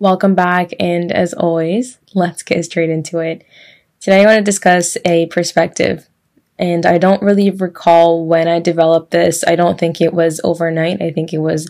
Welcome back, and as always, let's get straight into it. Today, I want to discuss a perspective, and I don't really recall when I developed this. I don't think it was overnight, I think it was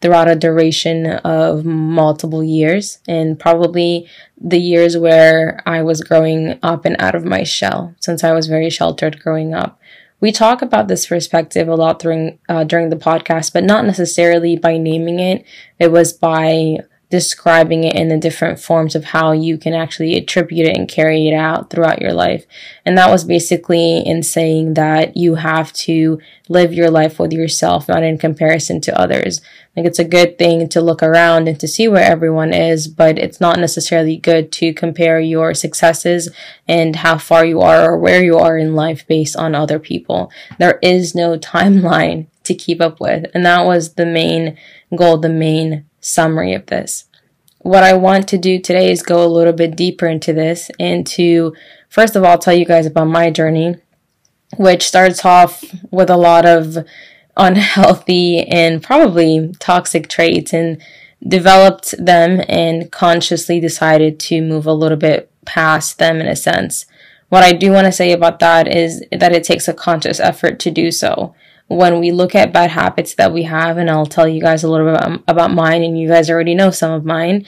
throughout a duration of multiple years, and probably the years where I was growing up and out of my shell, since I was very sheltered growing up. We talk about this perspective a lot during uh, during the podcast, but not necessarily by naming it. It was by describing it in the different forms of how you can actually attribute it and carry it out throughout your life. And that was basically in saying that you have to live your life with yourself, not in comparison to others. Like it's a good thing to look around and to see where everyone is, but it's not necessarily good to compare your successes and how far you are or where you are in life based on other people. There is no timeline to keep up with. And that was the main goal, the main summary of this. What I want to do today is go a little bit deeper into this and to, first of all, tell you guys about my journey, which starts off with a lot of unhealthy and probably toxic traits and developed them and consciously decided to move a little bit past them in a sense. What I do want to say about that is that it takes a conscious effort to do so when we look at bad habits that we have, and I'll tell you guys a little bit about, about mine, and you guys already know some of mine,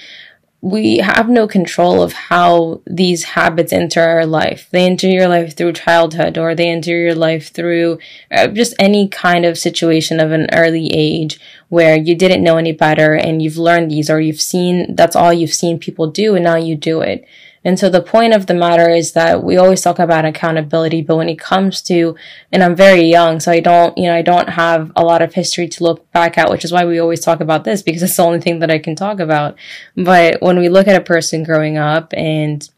we have no control of how these habits enter our life. They enter your life through childhood, or they enter your life through uh, just any kind of situation of an early age where you didn't know any better and you've learned these, or you've seen that's all you've seen people do, and now you do it. And so the point of the matter is that we always talk about accountability, but when it comes to, and I'm very young, so I don't, you know, I don't have a lot of history to look back at, which is why we always talk about this because it's the only thing that I can talk about. But when we look at a person growing up and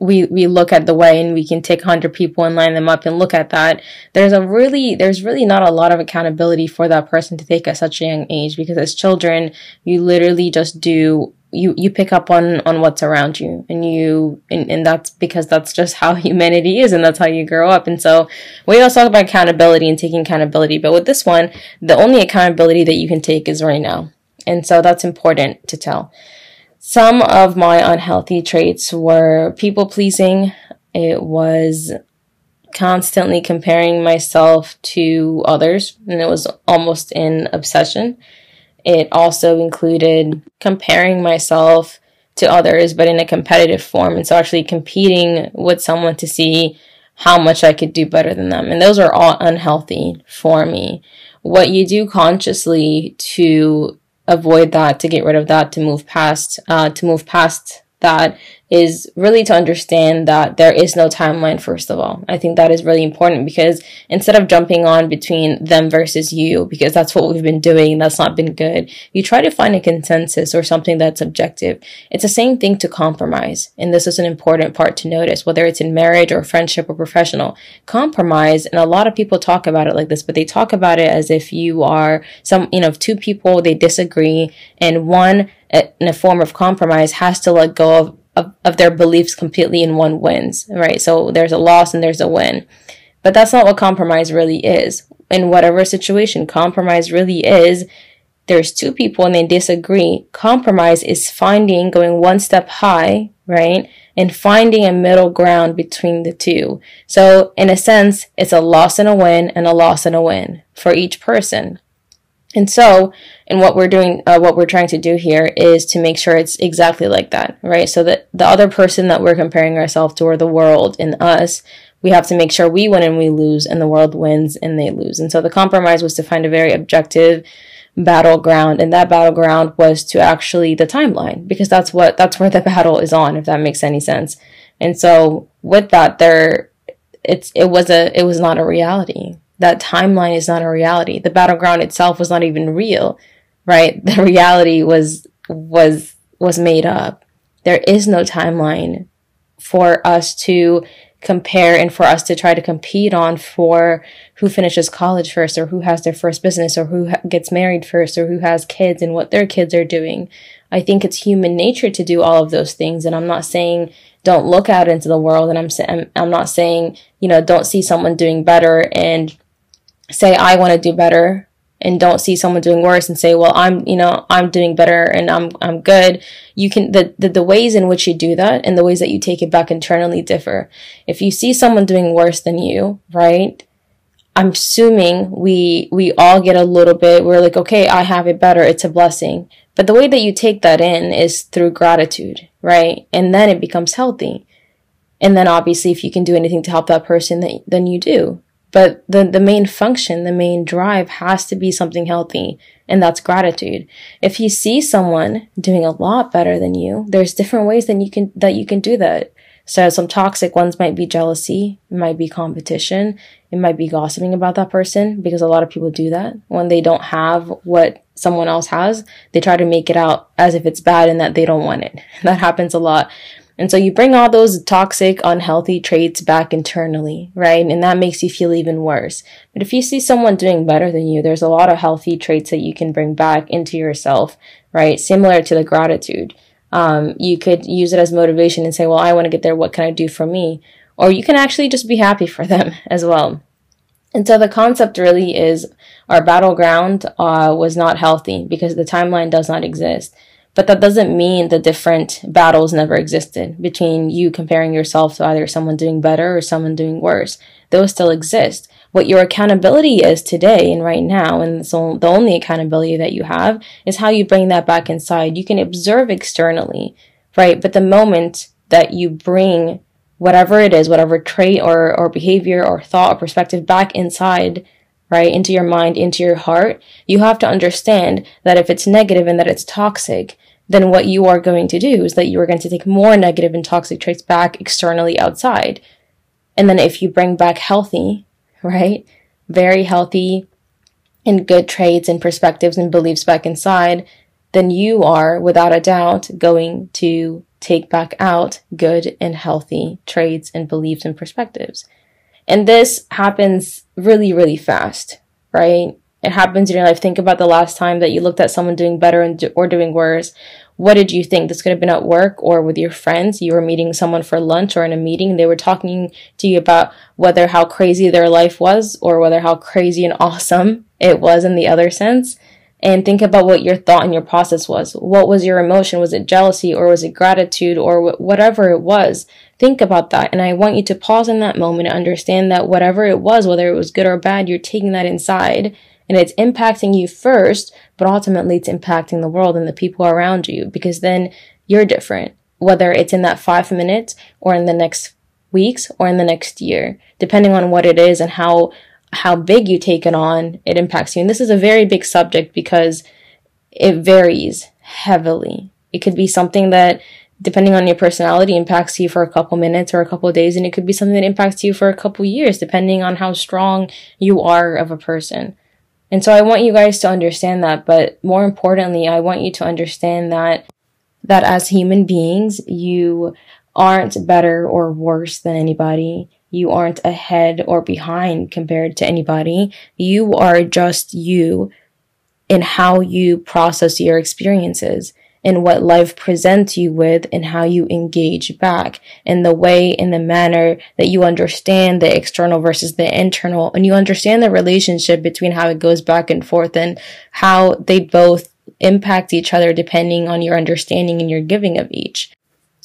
we we look at the way and we can take 100 people and line them up and look at that there's a really there's really not a lot of accountability for that person to take at such a young age because as children you literally just do you you pick up on on what's around you and you and, and that's because that's just how humanity is and that's how you grow up. And so we always talk about accountability and taking accountability but with this one the only accountability that you can take is right now. And so that's important to tell. Some of my unhealthy traits were people pleasing. It was constantly comparing myself to others and it was almost an obsession it also included comparing myself to others, but in a competitive form. And so actually competing with someone to see how much I could do better than them. And those are all unhealthy for me. What you do consciously to avoid that, to get rid of that, to move past, uh, to move past that is really to understand that there is no timeline, first of all. I think that is really important because instead of jumping on between them versus you, because that's what we've been doing, that's not been good, you try to find a consensus or something that's objective. It's the same thing to compromise. And this is an important part to notice, whether it's in marriage or friendship or professional. Compromise, and a lot of people talk about it like this, but they talk about it as if you are some, you know, two people, they disagree, and one in a form of compromise has to let go of of, their beliefs completely and one wins, right? So there's a loss and there's a win. But that's not what compromise really is. In whatever situation, compromise really is there's two people and they disagree. Compromise is finding, going one step high, right? And finding a middle ground between the two. So in a sense, it's a loss and a win and a loss and a win for each person. And so, and what we're doing, uh, what we're trying to do here is to make sure it's exactly like that, right? So that the other person that we're comparing ourselves to or the world and us, we have to make sure we win and we lose and the world wins and they lose. And so the compromise was to find a very objective battleground and that battleground was to actually the timeline because that's what, that's where the battle is on, if that makes any sense. And so with that, there, it's, it was a, it was not a reality that timeline is not a reality. The battleground itself was not even real, right? The reality was was was made up. There is no timeline for us to compare and for us to try to compete on for who finishes college first or who has their first business or who gets married first or who has kids and what their kids are doing. I think it's human nature to do all of those things and I'm not saying don't look out into the world and I'm I'm, I'm not saying, you know, don't see someone doing better and say I want to do better and don't see someone doing worse and say, well, I'm, you know, I'm doing better and I'm, I'm good. You can, the, the, the ways in which you do that and the ways that you take it back internally differ. If you see someone doing worse than you, right? I'm assuming we, we all get a little bit, we're like, okay, I have it better. It's a blessing. But the way that you take that in is through gratitude, right? And then it becomes healthy. And then obviously, if you can do anything to help that person, then you do. But the, the main function, the main drive has to be something healthy, and that's gratitude. If you see someone doing a lot better than you, there's different ways that you can, that you can do that. So some toxic ones might be jealousy, it might be competition, it might be gossiping about that person because a lot of people do that. When they don't have what someone else has, they try to make it out as if it's bad and that they don't want it. That happens a lot. And so you bring all those toxic, unhealthy traits back internally, right? And that makes you feel even worse. But if you see someone doing better than you, there's a lot of healthy traits that you can bring back into yourself, right? Similar to the gratitude. Um, you could use it as motivation and say, well, I want to get there. What can I do for me? Or you can actually just be happy for them as well. And so the concept really is our battleground uh, was not healthy because the timeline does not exist. But that doesn't mean the different battles never existed between you comparing yourself to either someone doing better or someone doing worse. Those still exist. What your accountability is today and right now, and so the only accountability that you have is how you bring that back inside. You can observe externally, right? But the moment that you bring whatever it is, whatever trait or, or behavior or thought or perspective back inside, right, into your mind, into your heart, you have to understand that if it's negative and that it's toxic, then what you are going to do is that you are going to take more negative and toxic traits back externally outside. And then if you bring back healthy, right, very healthy and good traits and perspectives and beliefs back inside, then you are without a doubt going to take back out good and healthy traits and beliefs and perspectives. And this happens really, really fast, right? It happens in your life. Think about the last time that you looked at someone doing better and do, or doing worse. What did you think? This could have been at work or with your friends. You were meeting someone for lunch or in a meeting. They were talking to you about whether how crazy their life was or whether how crazy and awesome it was in the other sense and think about what your thought and your process was. What was your emotion? Was it jealousy or was it gratitude or whatever it was? Think about that. And I want you to pause in that moment and understand that whatever it was, whether it was good or bad, you're taking that inside and it's impacting you first, but ultimately it's impacting the world and the people around you because then you're different, whether it's in that five minutes or in the next weeks or in the next year, depending on what it is and how how big you take it on, it impacts you. And this is a very big subject because it varies heavily. It could be something that, depending on your personality, impacts you for a couple minutes or a couple days, and it could be something that impacts you for a couple years, depending on how strong you are of a person. And so I want you guys to understand that, but more importantly, I want you to understand that that as human beings, you aren't better or worse than anybody. You aren't ahead or behind compared to anybody. You are just you in how you process your experiences and what life presents you with and how you engage back in the way, in the manner that you understand the external versus the internal and you understand the relationship between how it goes back and forth and how they both impact each other depending on your understanding and your giving of each.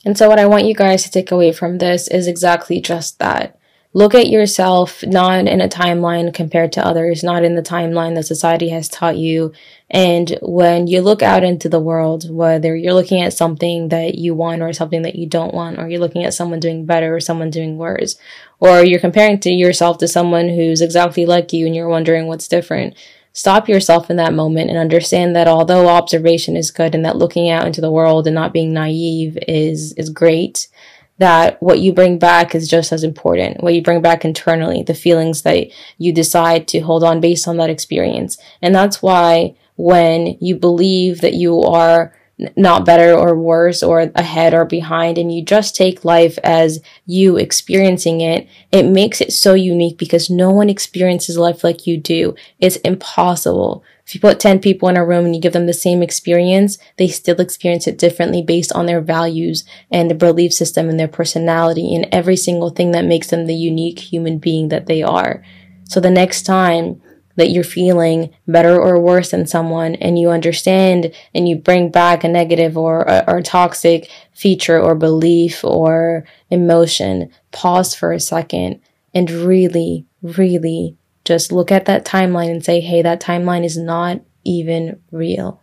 And so what I want you guys to take away from this is exactly just that. Look at yourself not in a timeline compared to others, not in the timeline that society has taught you. And when you look out into the world, whether you're looking at something that you want or something that you don't want, or you're looking at someone doing better or someone doing worse, or you're comparing to yourself to someone who's exactly like you and you're wondering what's different, stop yourself in that moment and understand that although observation is good and that looking out into the world and not being naive is, is great, that what you bring back is just as important. What you bring back internally, the feelings that you decide to hold on based on that experience. And that's why when you believe that you are not better or worse or ahead or behind and you just take life as you experiencing it, it makes it so unique because no one experiences life like you do. It's impossible. If you put 10 people in a room and you give them the same experience, they still experience it differently based on their values and their belief system and their personality and every single thing that makes them the unique human being that they are. So the next time that you're feeling better or worse than someone and you understand and you bring back a negative or, a, or, toxic feature or belief or emotion, pause for a second and really, really just look at that timeline and say, hey, that timeline is not even real.